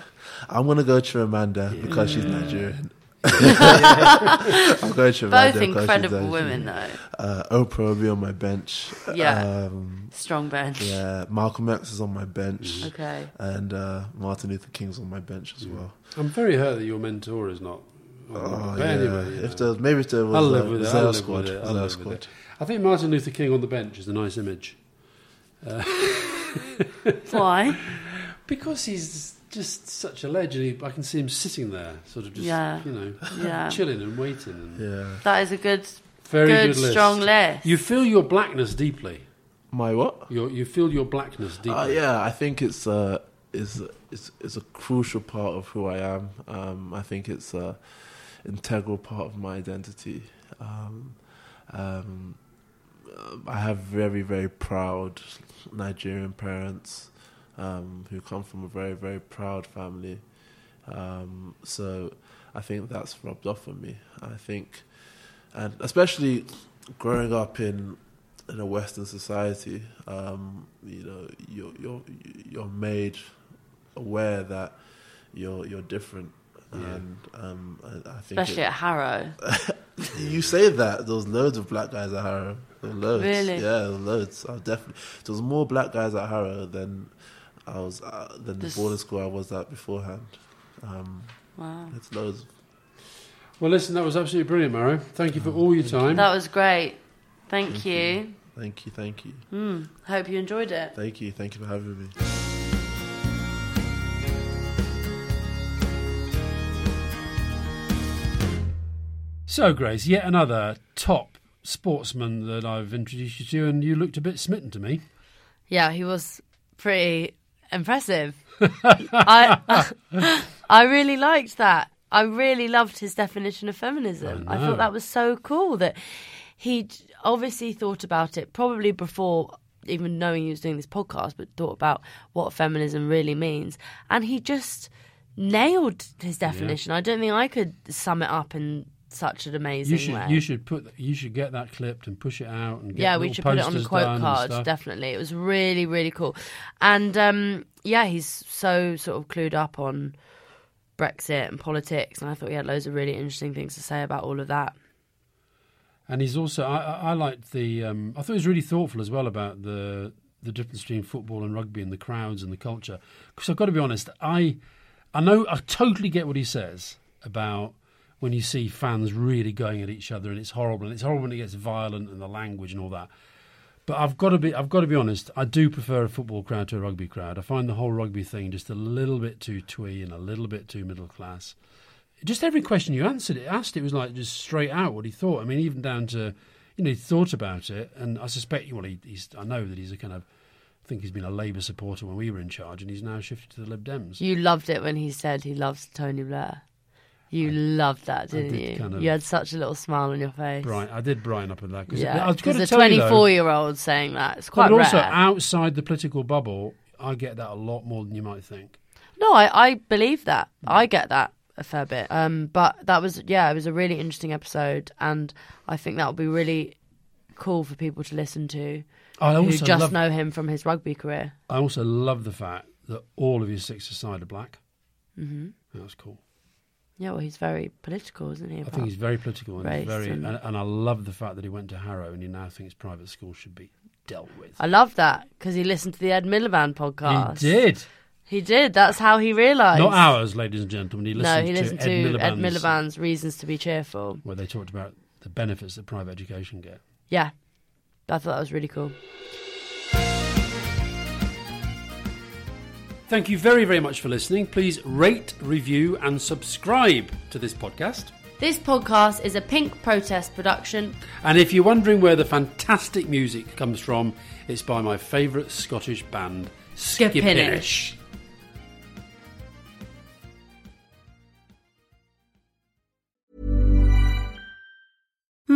I'm gonna go Chimamanda because she's Nigerian. <laughs> <laughs> I'll go Shivadi, Both incredible women, though. Uh, Oprah will be on my bench. Yeah. Um, Strong bench. yeah. Malcolm X is on my bench. Okay. And uh, Martin Luther King's on my bench as well. I'm very hurt that your mentor is not. Oh, but yeah. anyway, you if know. there maybe if there was I'll a live with it. I'll live squad, with it. I'll live squad. with it. I think Martin Luther King on the bench is a nice image <laughs> Why? Because he's just such a legend. I can see him sitting there, sort of just Yeah. you know, <laughs> Yeah. chilling and waiting. And Yeah. That is a good, Very good, good, list. strong list. You feel your blackness deeply. My what? Your, you feel your blackness deeply. Uh, yeah, I think it's uh, is is is a crucial part of who I am. Um, I think it's a integral part of my identity. Um, um, I have very very proud Nigerian parents um, who come from a very very proud family. Um, so I think that's rubbed off on me. I think, and especially growing up in in a Western society, um, you know, you're you're you're made aware that you're you're different, and um, I, I think Especially it- at Harrow. <laughs> you say that there was loads of black guys at Harrow. There were loads, Really? yeah, there were loads. I definitely there was more black guys at Harrow than I was uh, than This- the boarding school I was at beforehand. Um, Wow. it's loads. Well, listen, that was absolutely brilliant, Maro. Thank you for all your time. That was great. Thank you. Thank you, thank you, Hmm. Hope you enjoyed it. thank you, thank you for having me. So, Grace, yet another top sportsman that I've introduced you to, and you looked a bit smitten to me. Yeah, he was pretty impressive. <laughs> I <laughs> I really liked that. I really loved his definition of feminism. I I, thought that was so cool that he obviously thought about it probably before even knowing he was doing this podcast, but thought about what feminism really means, and he just nailed his definition. I don't think I could sum it up in such an amazing You should way. you should put you should get that clipped and push it out and get yeah, we should put it on posters quote cards. Definitely, it was really, really cool. And um, yeah, he's so sort of clued up on Brexit and politics, and I thought he had loads of really interesting things to say about all of that. And he's also I, I I liked the um, I thought he was really thoughtful as well about the the difference between football and rugby and the crowds and the culture. Because I've got to be honest, I I know I totally get what he says about when you see fans really going at each other and it's horrible and it's horrible when it gets violent and the language and all that. But I've got to be I've got to be honest. I do prefer a football crowd to a rugby crowd. I find the whole rugby thing just a little bit too twee and a little bit too middle class. Just every question you answered it asked it was like just straight out what he thought. I mean, even down to you know he thought about it, and I suspect well he, he's I know that he's a kind of I think he's been a Labour supporter when we were in charge, and he's now shifted to the Lib Dems. You loved it when he said he loves Tony Blair. You loved that, didn't did you? kind of- You had such a little smile on your face. Right, I did brighten up with that because Yeah, because a tell you, though, 24 year old saying that it's quite but rare. also outside the political bubble, I get that a lot more than you might think. No, I, I believe that. I get that a fair bit. Um, but that was yeah, it was a really interesting episode, and I think that will be really cool for people to listen to I who also just love, know him from his rugby career. I also love the fact that all of his six aside are black. Mm-hmm. That was cool. Yeah, well, he's very political, isn't he? I think he's very political and very, and- and, and I love the fact that he went to Harrow and he now thinks private schools should be dealt with. I love that because he listened to the Ed Miliband podcast. He did. He did. That's how he realised. Not ours, ladies and gentlemen. He listened, no, he listened to, to, Ed, Ed Miliband's, Miliband's reasons to be cheerful. where they talked about the benefits that private education get. Yeah, I thought that was really cool. Thank you very, very much for listening. Please rate, review, and subscribe to this podcast. This podcast is a Pink Protest production. And if you're wondering where the fantastic music comes from, it's by my favourite Scottish band, Skipinnish. Skipinnish.